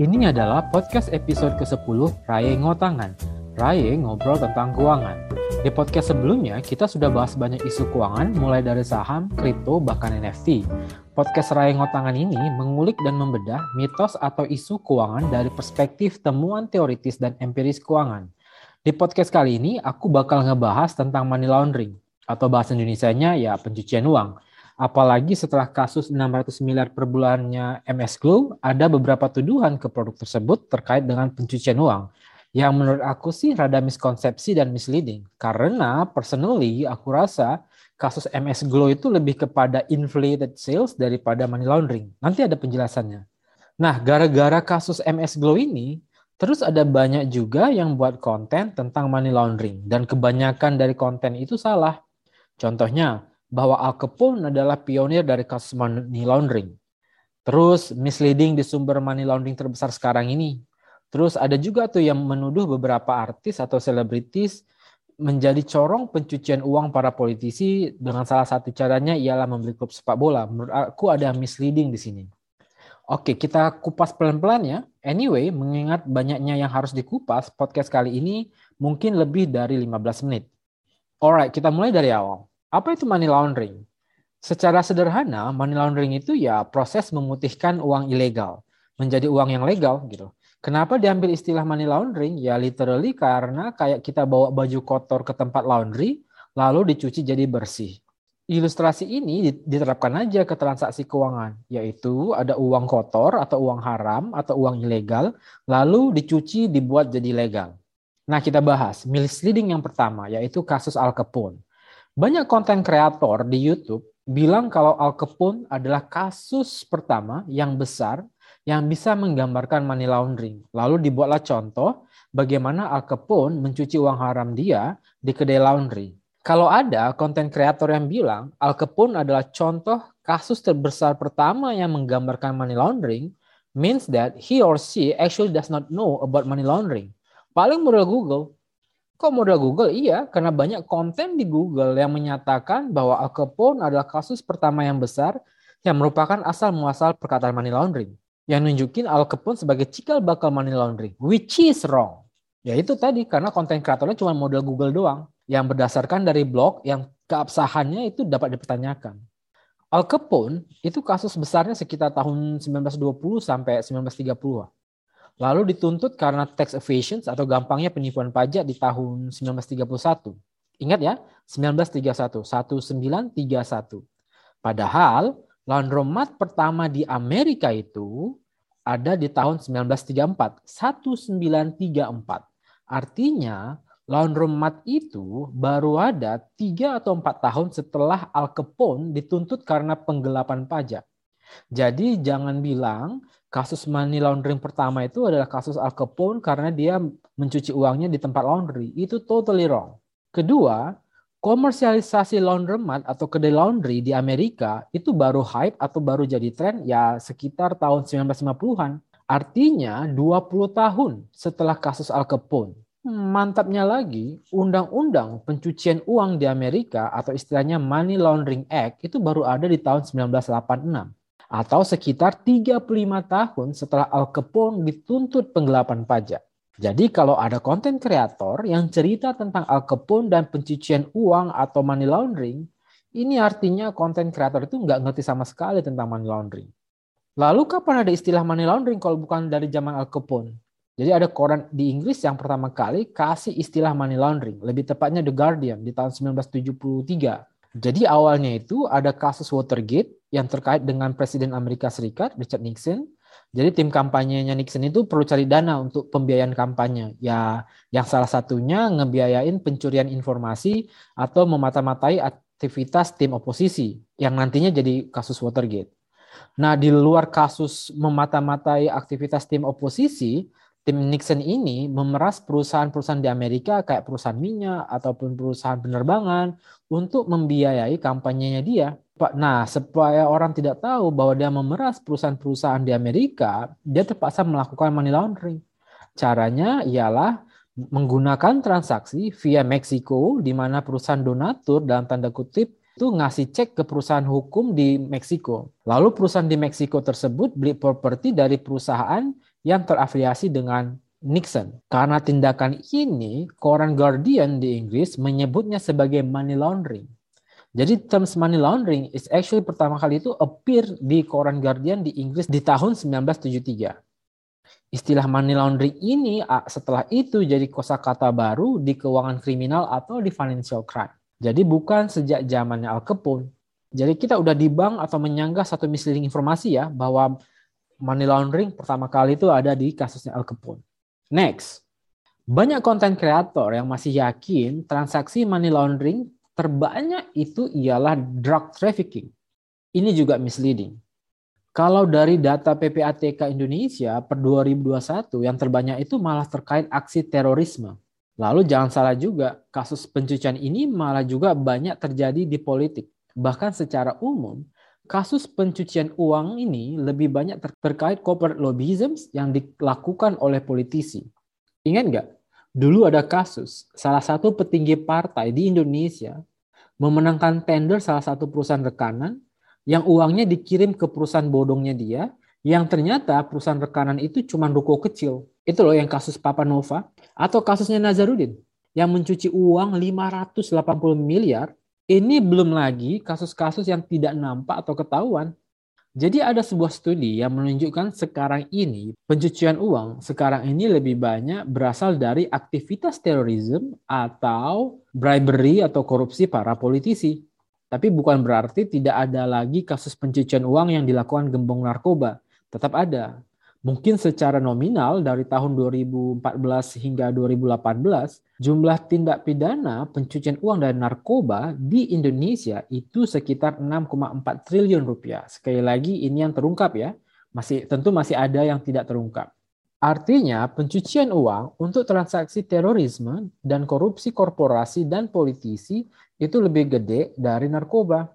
Ini adalah podcast episode ke-10 Raye Ngotangan. Raye ngobrol tentang keuangan. Di podcast sebelumnya, kita sudah bahas banyak isu keuangan, mulai dari saham, kripto, bahkan NFT. Podcast Raye Ngotangan ini mengulik dan membedah mitos atau isu keuangan dari perspektif temuan teoritis dan empiris keuangan. Di podcast kali ini, aku bakal ngebahas tentang money laundering, atau bahasa Indonesia-nya ya pencucian uang Apalagi setelah kasus 600 miliar per bulannya MS Glow, ada beberapa tuduhan ke produk tersebut terkait dengan pencucian uang. Yang menurut aku sih rada miskonsepsi dan misleading. Karena personally aku rasa kasus MS Glow itu lebih kepada inflated sales daripada money laundering. Nanti ada penjelasannya. Nah, gara-gara kasus MS Glow ini, terus ada banyak juga yang buat konten tentang money laundering. Dan kebanyakan dari konten itu salah. Contohnya, bahwa Al Capone adalah pionir dari kasus money laundering. Terus misleading di sumber money laundering terbesar sekarang ini. Terus ada juga tuh yang menuduh beberapa artis atau selebritis menjadi corong pencucian uang para politisi dengan salah satu caranya ialah membeli klub sepak bola. Menurut aku ada misleading di sini. Oke, kita kupas pelan-pelan ya. Anyway, mengingat banyaknya yang harus dikupas, podcast kali ini mungkin lebih dari 15 menit. Alright, kita mulai dari awal. Apa itu money laundering? Secara sederhana, money laundering itu ya proses memutihkan uang ilegal menjadi uang yang legal gitu. Kenapa diambil istilah money laundering? Ya literally karena kayak kita bawa baju kotor ke tempat laundry lalu dicuci jadi bersih. Ilustrasi ini diterapkan aja ke transaksi keuangan, yaitu ada uang kotor atau uang haram atau uang ilegal, lalu dicuci dibuat jadi legal. Nah kita bahas misleading yang pertama, yaitu kasus Al Capone. Banyak konten kreator di YouTube bilang kalau Al Capone adalah kasus pertama yang besar yang bisa menggambarkan money laundering. Lalu dibuatlah contoh bagaimana Al Capone mencuci uang haram dia di kedai laundry. Kalau ada konten kreator yang bilang Al Capone adalah contoh kasus terbesar pertama yang menggambarkan money laundering, means that he or she actually does not know about money laundering. Paling modal Google, Kok modal Google? Iya, karena banyak konten di Google yang menyatakan bahwa Al Capone adalah kasus pertama yang besar yang merupakan asal muasal perkataan money laundering. Yang nunjukin Al Capone sebagai cikal bakal money laundering, which is wrong. Ya itu tadi, karena konten kreatornya cuma modal Google doang, yang berdasarkan dari blog yang keabsahannya itu dapat dipertanyakan. Al Capone itu kasus besarnya sekitar tahun 1920 sampai 1930 lalu dituntut karena tax evasion atau gampangnya penipuan pajak di tahun 1931. Ingat ya, 1931, 1931. Padahal laundromat pertama di Amerika itu ada di tahun 1934, 1934. Artinya laundromat itu baru ada tiga atau empat tahun setelah Al Capone dituntut karena penggelapan pajak. Jadi jangan bilang kasus money laundering pertama itu adalah kasus Al Capone karena dia mencuci uangnya di tempat laundry. Itu totally wrong. Kedua, komersialisasi laundromat atau kedai laundry di Amerika itu baru hype atau baru jadi tren ya sekitar tahun 1950-an. Artinya 20 tahun setelah kasus Al Capone. Mantapnya lagi, undang-undang pencucian uang di Amerika atau istilahnya Money Laundering Act itu baru ada di tahun 1986 atau sekitar 35 tahun setelah Al Capone dituntut penggelapan pajak. Jadi kalau ada konten kreator yang cerita tentang Al Capone dan pencucian uang atau money laundering, ini artinya konten kreator itu nggak ngerti sama sekali tentang money laundering. Lalu kapan ada istilah money laundering kalau bukan dari zaman Al Capone? Jadi ada koran di Inggris yang pertama kali kasih istilah money laundering, lebih tepatnya The Guardian di tahun 1973. Jadi awalnya itu ada kasus Watergate yang terkait dengan Presiden Amerika Serikat Richard Nixon. Jadi tim kampanyenya Nixon itu perlu cari dana untuk pembiayaan kampanye. Ya, yang salah satunya ngebiayain pencurian informasi atau memata-matai aktivitas tim oposisi yang nantinya jadi kasus Watergate. Nah, di luar kasus memata-matai aktivitas tim oposisi, tim Nixon ini memeras perusahaan-perusahaan di Amerika kayak perusahaan minyak ataupun perusahaan penerbangan untuk membiayai kampanyenya dia. Nah, supaya orang tidak tahu bahwa dia memeras perusahaan-perusahaan di Amerika, dia terpaksa melakukan money laundering. Caranya ialah menggunakan transaksi via Meksiko di mana perusahaan donatur dalam tanda kutip itu ngasih cek ke perusahaan hukum di Meksiko. Lalu perusahaan di Meksiko tersebut beli properti dari perusahaan yang terafiliasi dengan Nixon. Karena tindakan ini, koran Guardian di Inggris menyebutnya sebagai money laundering. Jadi terms money laundering is actually pertama kali itu appear di koran Guardian di Inggris di tahun 1973. Istilah money laundering ini setelah itu jadi kosakata baru di keuangan kriminal atau di financial crime. Jadi bukan sejak zamannya Al Capone. Jadi kita udah di bank atau menyanggah satu misleading informasi ya bahwa money laundering pertama kali itu ada di kasusnya Al Capone. Next, banyak konten kreator yang masih yakin transaksi money laundering terbanyak itu ialah drug trafficking. Ini juga misleading. Kalau dari data PPATK Indonesia per 2021 yang terbanyak itu malah terkait aksi terorisme. Lalu jangan salah juga, kasus pencucian ini malah juga banyak terjadi di politik. Bahkan secara umum, kasus pencucian uang ini lebih banyak terkait corporate lobbyism yang dilakukan oleh politisi. Ingat nggak? Dulu ada kasus, salah satu petinggi partai di Indonesia memenangkan tender salah satu perusahaan rekanan yang uangnya dikirim ke perusahaan bodongnya dia, yang ternyata perusahaan rekanan itu cuma ruko kecil. Itu loh yang kasus Papa Nova atau kasusnya Nazarudin yang mencuci uang 580 miliar. Ini belum lagi kasus-kasus yang tidak nampak atau ketahuan. Jadi ada sebuah studi yang menunjukkan sekarang ini pencucian uang sekarang ini lebih banyak berasal dari aktivitas terorisme atau bribery atau korupsi para politisi. Tapi bukan berarti tidak ada lagi kasus pencucian uang yang dilakukan gembong narkoba. Tetap ada. Mungkin secara nominal dari tahun 2014 hingga 2018, jumlah tindak pidana pencucian uang dan narkoba di Indonesia itu sekitar 6,4 triliun rupiah. Sekali lagi ini yang terungkap ya. Masih tentu masih ada yang tidak terungkap. Artinya, pencucian uang untuk transaksi terorisme dan korupsi korporasi dan politisi itu lebih gede dari narkoba.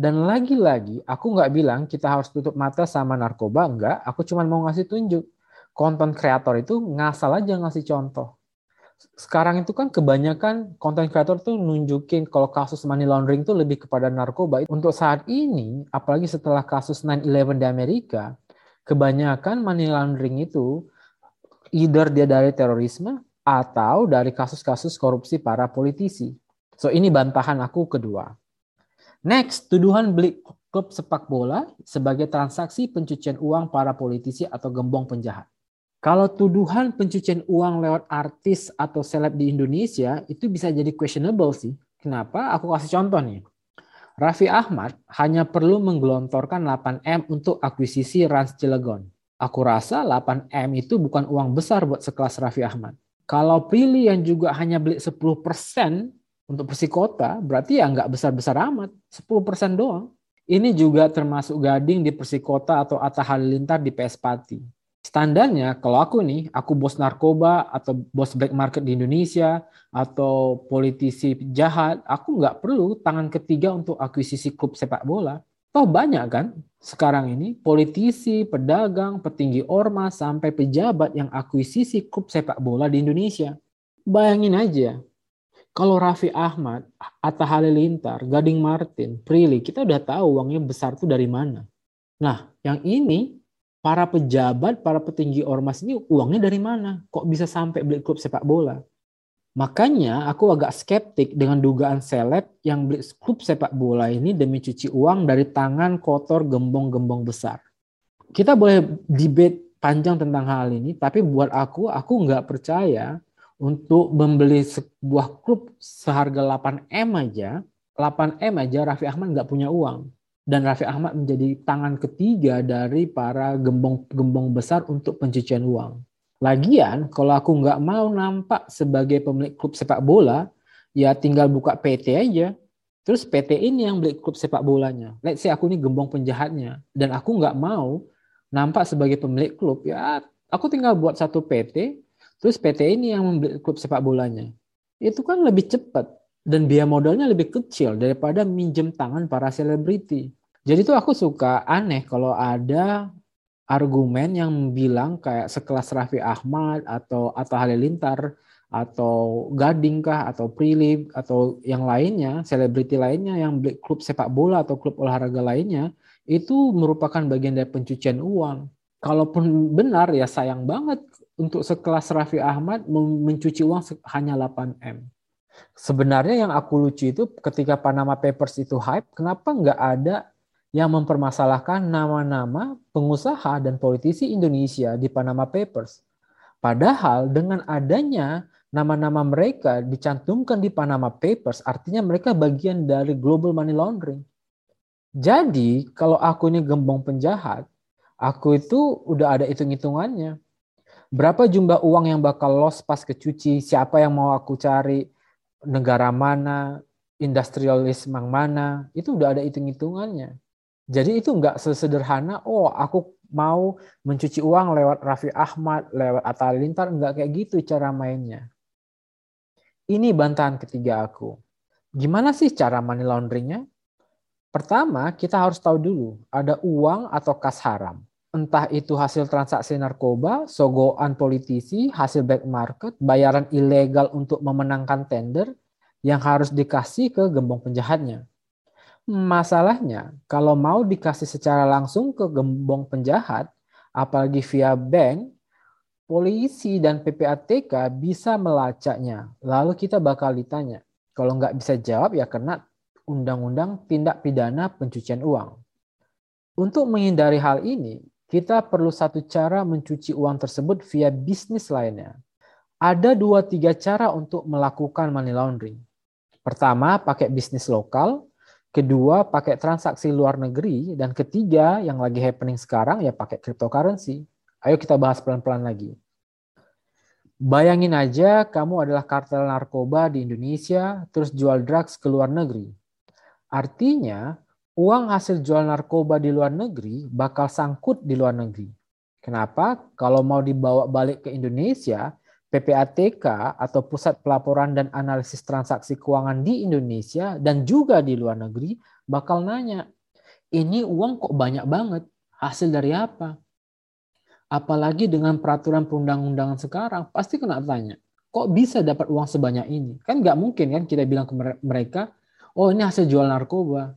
Dan lagi-lagi, aku nggak bilang kita harus tutup mata sama narkoba, enggak. Aku cuma mau ngasih tunjuk. Konten kreator itu ngasal aja ngasih contoh. Sekarang itu kan kebanyakan konten kreator tuh nunjukin kalau kasus money laundering itu lebih kepada narkoba. Untuk saat ini, apalagi setelah kasus 9-11 di Amerika, kebanyakan money laundering itu either dia dari terorisme atau dari kasus-kasus korupsi para politisi. So ini bantahan aku kedua. Next, tuduhan beli klub sepak bola sebagai transaksi pencucian uang para politisi atau gembong penjahat. Kalau tuduhan pencucian uang lewat artis atau seleb di Indonesia itu bisa jadi questionable sih. Kenapa? Aku kasih contoh nih. Raffi Ahmad hanya perlu menggelontorkan 8M untuk akuisisi Rans Cilegon. Aku rasa 8M itu bukan uang besar buat sekelas Raffi Ahmad. Kalau Prilly yang juga hanya beli 10% untuk Persikota, berarti ya nggak besar-besar amat. 10% doang. Ini juga termasuk Gading di Persikota atau Atta Halilintar di PS Pati. Standarnya kalau aku nih, aku bos narkoba atau bos black market di Indonesia atau politisi jahat, aku nggak perlu tangan ketiga untuk akuisisi klub sepak bola. Toh banyak kan sekarang ini politisi, pedagang, petinggi ormas, sampai pejabat yang akuisisi klub sepak bola di Indonesia. Bayangin aja, kalau Raffi Ahmad, Atta Halilintar, Gading Martin, Prilly, kita udah tahu uangnya besar tuh dari mana. Nah, yang ini para pejabat, para petinggi ormas ini uangnya dari mana? Kok bisa sampai beli klub sepak bola? Makanya aku agak skeptik dengan dugaan seleb yang beli klub sepak bola ini demi cuci uang dari tangan kotor gembong-gembong besar. Kita boleh debate panjang tentang hal ini, tapi buat aku, aku nggak percaya untuk membeli sebuah klub seharga 8M aja, 8M aja Raffi Ahmad nggak punya uang dan Raffi Ahmad menjadi tangan ketiga dari para gembong-gembong besar untuk pencucian uang. Lagian, kalau aku nggak mau nampak sebagai pemilik klub sepak bola, ya tinggal buka PT aja. Terus PT ini yang beli klub sepak bolanya. Let's say aku ini gembong penjahatnya. Dan aku nggak mau nampak sebagai pemilik klub. Ya aku tinggal buat satu PT, terus PT ini yang membeli klub sepak bolanya. Itu kan lebih cepat dan biaya modalnya lebih kecil daripada minjem tangan para selebriti. Jadi tuh aku suka aneh kalau ada argumen yang bilang kayak sekelas Raffi Ahmad atau atau Halilintar atau Gading kah atau Prilly atau yang lainnya, selebriti lainnya yang beli klub sepak bola atau klub olahraga lainnya itu merupakan bagian dari pencucian uang. kalaupun benar ya sayang banget untuk sekelas Raffi Ahmad mencuci uang hanya 8M. Sebenarnya yang aku lucu itu ketika Panama Papers itu hype, kenapa nggak ada yang mempermasalahkan nama-nama pengusaha dan politisi Indonesia di Panama Papers? Padahal dengan adanya nama-nama mereka dicantumkan di Panama Papers, artinya mereka bagian dari global money laundering. Jadi, kalau aku ini gembong penjahat, aku itu udah ada hitung-hitungannya. Berapa jumlah uang yang bakal loss pas kecuci, siapa yang mau aku cari, negara mana, industrialisme yang mana, itu udah ada hitung-hitungannya. Jadi itu nggak sesederhana, oh aku mau mencuci uang lewat Raffi Ahmad, lewat Atta Halilintar, nggak kayak gitu cara mainnya. Ini bantahan ketiga aku. Gimana sih cara money launderingnya? Pertama, kita harus tahu dulu ada uang atau kas haram. Entah itu hasil transaksi narkoba, sogoan politisi, hasil black market, bayaran ilegal untuk memenangkan tender yang harus dikasih ke gembong penjahatnya. Masalahnya, kalau mau dikasih secara langsung ke gembong penjahat, apalagi via bank, polisi dan PPATK bisa melacaknya. Lalu kita bakal ditanya. Kalau nggak bisa jawab ya kena Undang-Undang Tindak Pidana Pencucian Uang. Untuk menghindari hal ini, kita perlu satu cara mencuci uang tersebut via bisnis lainnya. Ada dua tiga cara untuk melakukan money laundering. Pertama, pakai bisnis lokal. Kedua, pakai transaksi luar negeri. Dan ketiga, yang lagi happening sekarang ya pakai cryptocurrency. Ayo kita bahas pelan-pelan lagi. Bayangin aja kamu adalah kartel narkoba di Indonesia, terus jual drugs ke luar negeri. Artinya, uang hasil jual narkoba di luar negeri bakal sangkut di luar negeri. Kenapa? Kalau mau dibawa balik ke Indonesia, PPATK atau Pusat Pelaporan dan Analisis Transaksi Keuangan di Indonesia dan juga di luar negeri bakal nanya, ini uang kok banyak banget, hasil dari apa? apalagi dengan peraturan perundang-undangan sekarang, pasti kena tanya, kok bisa dapat uang sebanyak ini? Kan nggak mungkin kan kita bilang ke mereka, oh ini hasil jual narkoba.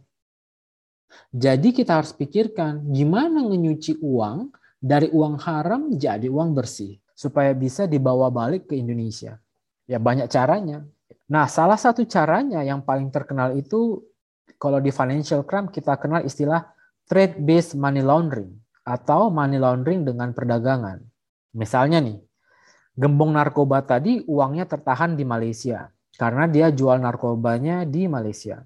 Jadi kita harus pikirkan gimana menyuci uang dari uang haram jadi uang bersih supaya bisa dibawa balik ke Indonesia. Ya banyak caranya. Nah, salah satu caranya yang paling terkenal itu kalau di financial crime kita kenal istilah trade based money laundering atau money laundering dengan perdagangan. Misalnya nih, gembong narkoba tadi uangnya tertahan di Malaysia karena dia jual narkobanya di Malaysia.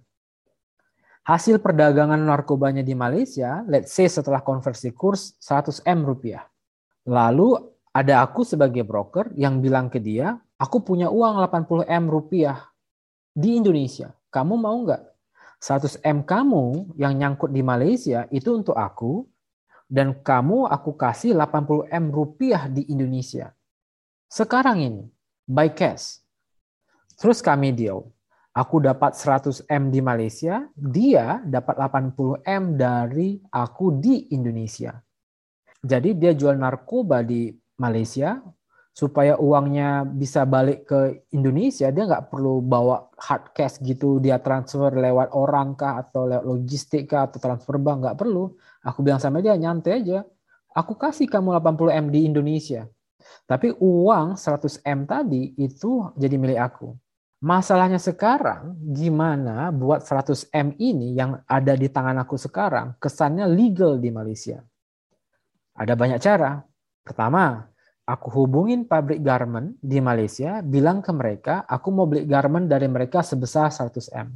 Hasil perdagangan narkobanya di Malaysia, let's say setelah konversi kurs 100 M rupiah. Lalu ada aku sebagai broker yang bilang ke dia, aku punya uang 80 M rupiah di Indonesia. Kamu mau nggak? 100 M kamu yang nyangkut di Malaysia itu untuk aku, dan kamu aku kasih 80 M rupiah di Indonesia. Sekarang ini, by cash. Terus kami deal. Aku dapat 100 M di Malaysia, dia dapat 80 M dari aku di Indonesia. Jadi dia jual narkoba di Malaysia, supaya uangnya bisa balik ke Indonesia, dia nggak perlu bawa hard cash gitu, dia transfer lewat orang kah, atau lewat logistik kah, atau transfer bank, nggak perlu. Aku bilang sama dia, nyantai aja. Aku kasih kamu 80M di Indonesia. Tapi uang 100M tadi itu jadi milik aku. Masalahnya sekarang, gimana buat 100M ini yang ada di tangan aku sekarang, kesannya legal di Malaysia. Ada banyak cara. Pertama, aku hubungin pabrik garment di Malaysia, bilang ke mereka, aku mau beli garment dari mereka sebesar 100M.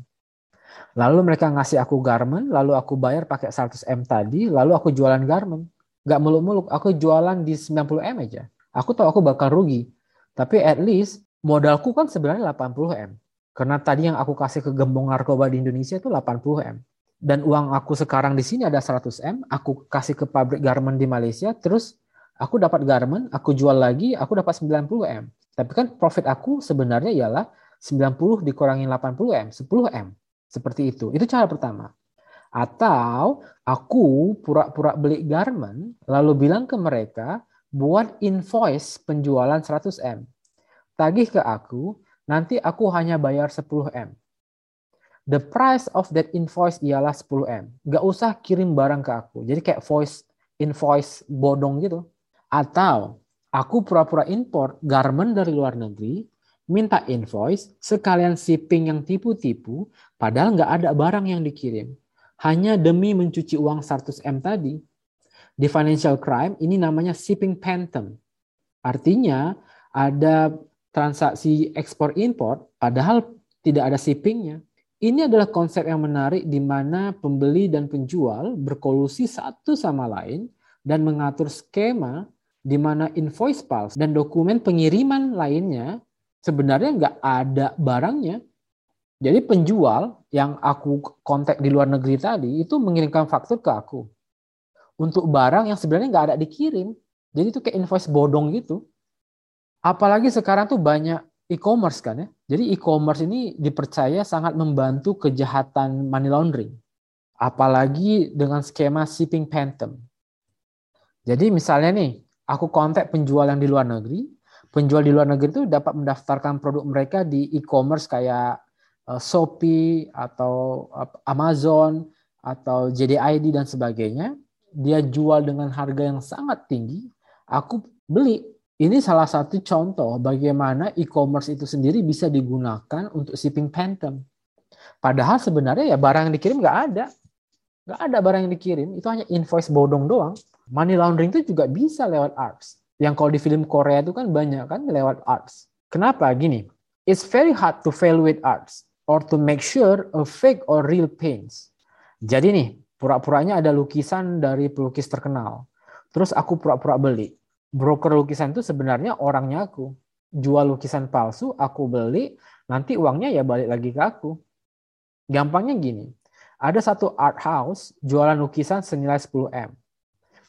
Lalu mereka ngasih aku garment, lalu aku bayar pakai 100M tadi, lalu aku jualan garment. Gak muluk-muluk, aku jualan di 90M aja. Aku tahu aku bakal rugi. Tapi at least modalku kan sebenarnya 80M. Karena tadi yang aku kasih ke gembong narkoba di Indonesia itu 80M. Dan uang aku sekarang di sini ada 100M, aku kasih ke pabrik garment di Malaysia, terus Aku dapat garment, aku jual lagi, aku dapat 90M. Tapi kan profit aku sebenarnya ialah 90 dikurangi 80M, 10M. Seperti itu. Itu cara pertama. Atau aku pura-pura beli garment, lalu bilang ke mereka, buat invoice penjualan 100M. Tagih ke aku, nanti aku hanya bayar 10M. The price of that invoice ialah 10M. Gak usah kirim barang ke aku. Jadi kayak voice invoice bodong gitu. Atau aku pura-pura import garment dari luar negeri, minta invoice, sekalian shipping yang tipu-tipu, padahal nggak ada barang yang dikirim. Hanya demi mencuci uang 100M tadi. Di financial crime, ini namanya shipping phantom. Artinya, ada transaksi ekspor import, padahal tidak ada shippingnya. Ini adalah konsep yang menarik di mana pembeli dan penjual berkolusi satu sama lain dan mengatur skema di mana invoice palsu dan dokumen pengiriman lainnya sebenarnya nggak ada barangnya. Jadi penjual yang aku kontak di luar negeri tadi itu mengirimkan faktur ke aku untuk barang yang sebenarnya nggak ada dikirim. Jadi itu kayak invoice bodong gitu. Apalagi sekarang tuh banyak e-commerce kan ya. Jadi e-commerce ini dipercaya sangat membantu kejahatan money laundering. Apalagi dengan skema shipping phantom. Jadi misalnya nih, aku kontak penjual yang di luar negeri, penjual di luar negeri itu dapat mendaftarkan produk mereka di e-commerce kayak uh, Shopee atau Amazon atau JDID dan sebagainya. Dia jual dengan harga yang sangat tinggi. Aku beli. Ini salah satu contoh bagaimana e-commerce itu sendiri bisa digunakan untuk shipping phantom. Padahal sebenarnya ya barang yang dikirim nggak ada. Nggak ada barang yang dikirim. Itu hanya invoice bodong doang. Money laundering itu juga bisa lewat ARPS yang kalau di film Korea itu kan banyak kan lewat arts. Kenapa? Gini, it's very hard to fail with arts or to make sure a fake or real paints. Jadi nih, pura-puranya ada lukisan dari pelukis terkenal. Terus aku pura-pura beli. Broker lukisan itu sebenarnya orangnya aku. Jual lukisan palsu, aku beli, nanti uangnya ya balik lagi ke aku. Gampangnya gini, ada satu art house jualan lukisan senilai 10M.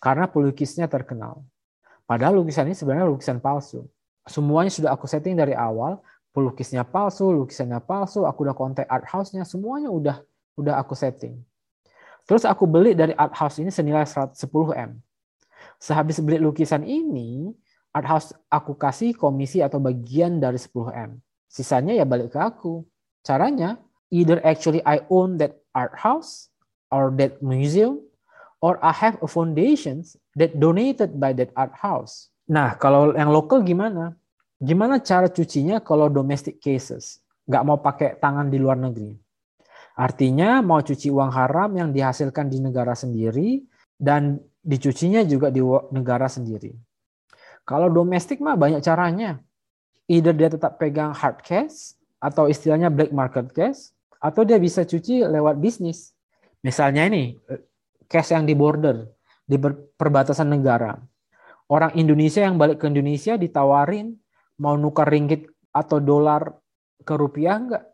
Karena pelukisnya terkenal. Padahal lukisan ini sebenarnya lukisan palsu. Semuanya sudah aku setting dari awal, pelukisnya palsu, lukisannya palsu, aku udah kontak art house-nya, semuanya udah udah aku setting. Terus aku beli dari art house ini senilai 110M. Sehabis beli lukisan ini, art house aku kasih komisi atau bagian dari 10M. Sisanya ya balik ke aku. Caranya, either actually I own that art house or that museum or I have a foundations that donated by that art house. Nah, kalau yang lokal gimana? Gimana cara cucinya kalau domestic cases? Nggak mau pakai tangan di luar negeri. Artinya mau cuci uang haram yang dihasilkan di negara sendiri dan dicucinya juga di negara sendiri. Kalau domestik mah banyak caranya. Either dia tetap pegang hard cash atau istilahnya black market cash atau dia bisa cuci lewat bisnis. Misalnya ini cash yang di border, di perbatasan negara. Orang Indonesia yang balik ke Indonesia ditawarin mau nukar ringgit atau dolar ke rupiah enggak?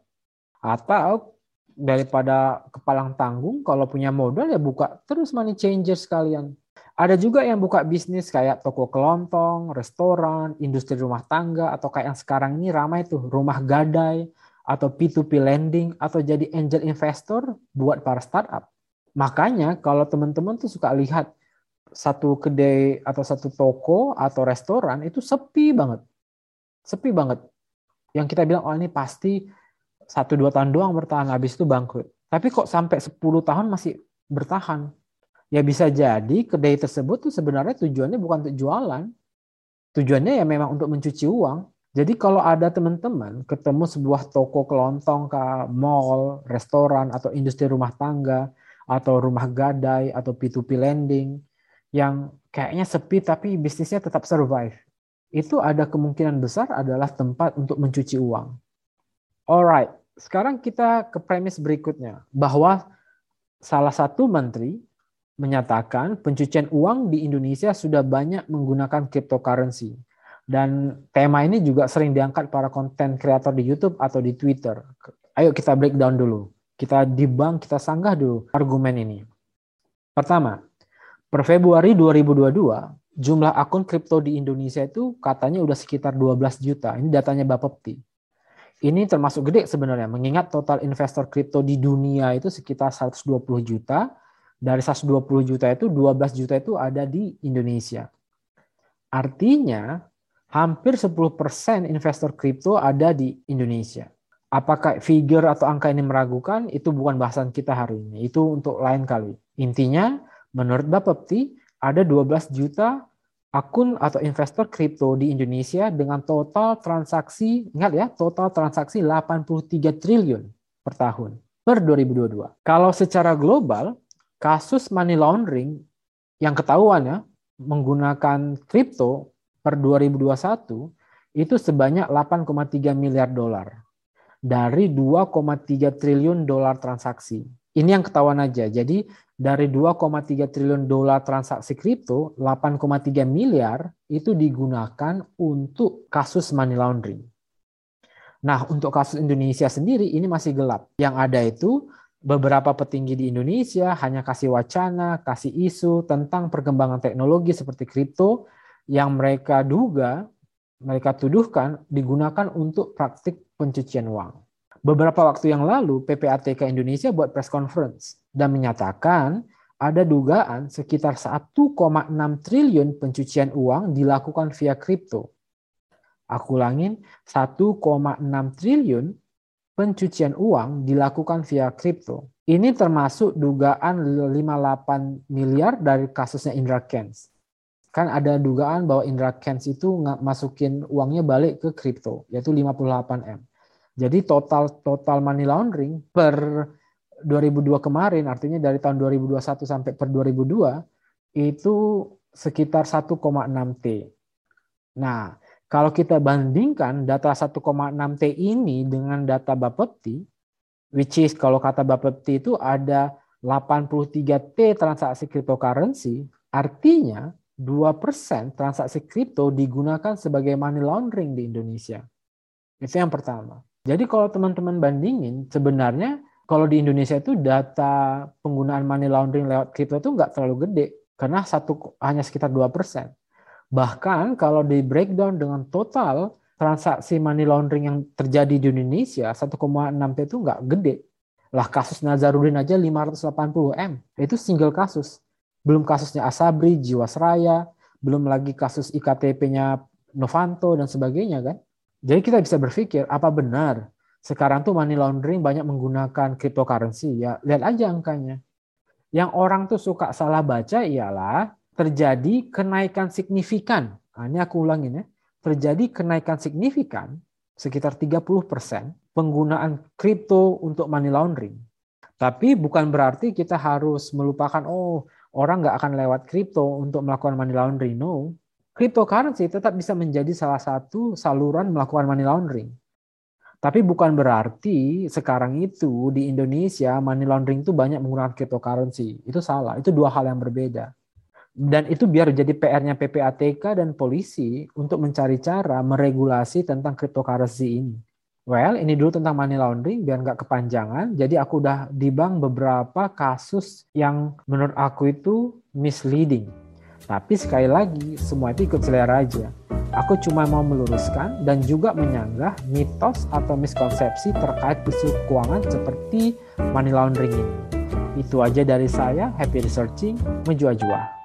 Atau daripada kepalang tanggung kalau punya modal ya buka terus money changer sekalian. Ada juga yang buka bisnis kayak toko kelontong, restoran, industri rumah tangga atau kayak yang sekarang ini ramai tuh rumah gadai atau P2P lending atau jadi angel investor buat para startup. Makanya kalau teman-teman tuh suka lihat satu kedai atau satu toko atau restoran itu sepi banget. Sepi banget. Yang kita bilang, oh ini pasti satu dua tahun doang bertahan, habis itu bangkrut. Tapi kok sampai 10 tahun masih bertahan? Ya bisa jadi kedai tersebut tuh sebenarnya tujuannya bukan untuk jualan. Tujuannya ya memang untuk mencuci uang. Jadi kalau ada teman-teman ketemu sebuah toko kelontong ke mall, restoran, atau industri rumah tangga, atau rumah gadai atau P2P lending yang kayaknya sepi tapi bisnisnya tetap survive. Itu ada kemungkinan besar adalah tempat untuk mencuci uang. Alright, sekarang kita ke premis berikutnya bahwa salah satu menteri menyatakan pencucian uang di Indonesia sudah banyak menggunakan cryptocurrency. Dan tema ini juga sering diangkat para konten kreator di YouTube atau di Twitter. Ayo kita breakdown dulu. Kita dibang, kita sanggah dulu argumen ini. Pertama, per Februari 2022, jumlah akun kripto di Indonesia itu katanya udah sekitar 12 juta. Ini datanya Bapepti. Ini termasuk gede sebenarnya, mengingat total investor kripto di dunia itu sekitar 120 juta. Dari 120 juta itu 12 juta itu ada di Indonesia. Artinya hampir 10% investor kripto ada di Indonesia. Apakah figure atau angka ini meragukan? Itu bukan bahasan kita hari ini. Itu untuk lain kali. Intinya, menurut Bapepti, ada 12 juta akun atau investor kripto di Indonesia dengan total transaksi, ingat ya, total transaksi 83 triliun per tahun per 2022. Kalau secara global, kasus money laundering yang ketahuan ya menggunakan kripto per 2021 itu sebanyak 8,3 miliar dolar dari 2,3 triliun dolar transaksi. Ini yang ketahuan aja. Jadi dari 2,3 triliun dolar transaksi kripto, 8,3 miliar itu digunakan untuk kasus money laundering. Nah, untuk kasus Indonesia sendiri ini masih gelap. Yang ada itu beberapa petinggi di Indonesia hanya kasih wacana, kasih isu tentang perkembangan teknologi seperti kripto yang mereka duga, mereka tuduhkan digunakan untuk praktik pencucian uang. Beberapa waktu yang lalu, PPATK Indonesia buat press conference dan menyatakan ada dugaan sekitar 1,6 triliun pencucian uang dilakukan via kripto. Aku ulangin, 1,6 triliun pencucian uang dilakukan via kripto. Ini termasuk dugaan 58 miliar dari kasusnya Indra Kents. Kan ada dugaan bahwa Indra Kents itu masukin uangnya balik ke kripto, yaitu 58 M. Jadi total total money laundering per 2002 kemarin, artinya dari tahun 2021 sampai per 2002 itu sekitar 1,6 T. Nah, kalau kita bandingkan data 1,6 T ini dengan data Bapepti, which is kalau kata Bapepti itu ada 83 T transaksi cryptocurrency, artinya 2% transaksi kripto digunakan sebagai money laundering di Indonesia. Itu yang pertama. Jadi kalau teman-teman bandingin, sebenarnya kalau di Indonesia itu data penggunaan money laundering lewat kripto itu nggak terlalu gede, karena satu hanya sekitar 2%. Bahkan kalau di breakdown dengan total transaksi money laundering yang terjadi di Indonesia, 1,6 T itu nggak gede. Lah kasus Nazarudin aja 580 M, itu single kasus. Belum kasusnya Asabri, Jiwasraya, belum lagi kasus IKTP-nya Novanto dan sebagainya kan. Jadi kita bisa berpikir apa benar sekarang tuh money laundering banyak menggunakan cryptocurrency ya lihat aja angkanya. Yang orang tuh suka salah baca ialah terjadi kenaikan signifikan. Nah, ini aku ulangin ya. Terjadi kenaikan signifikan sekitar 30% penggunaan kripto untuk money laundering. Tapi bukan berarti kita harus melupakan oh orang nggak akan lewat kripto untuk melakukan money laundering. No, cryptocurrency tetap bisa menjadi salah satu saluran melakukan money laundering. Tapi bukan berarti sekarang itu di Indonesia money laundering itu banyak menggunakan cryptocurrency. Itu salah, itu dua hal yang berbeda. Dan itu biar jadi PR-nya PPATK dan polisi untuk mencari cara meregulasi tentang cryptocurrency ini. Well, ini dulu tentang money laundering biar nggak kepanjangan. Jadi aku udah dibang beberapa kasus yang menurut aku itu misleading tapi sekali lagi, semua itu ikut selera aja. Aku cuma mau meluruskan dan juga menyanggah mitos atau miskonsepsi terkait isu keuangan seperti money laundering ini. Itu aja dari saya, happy researching, menjua-jua.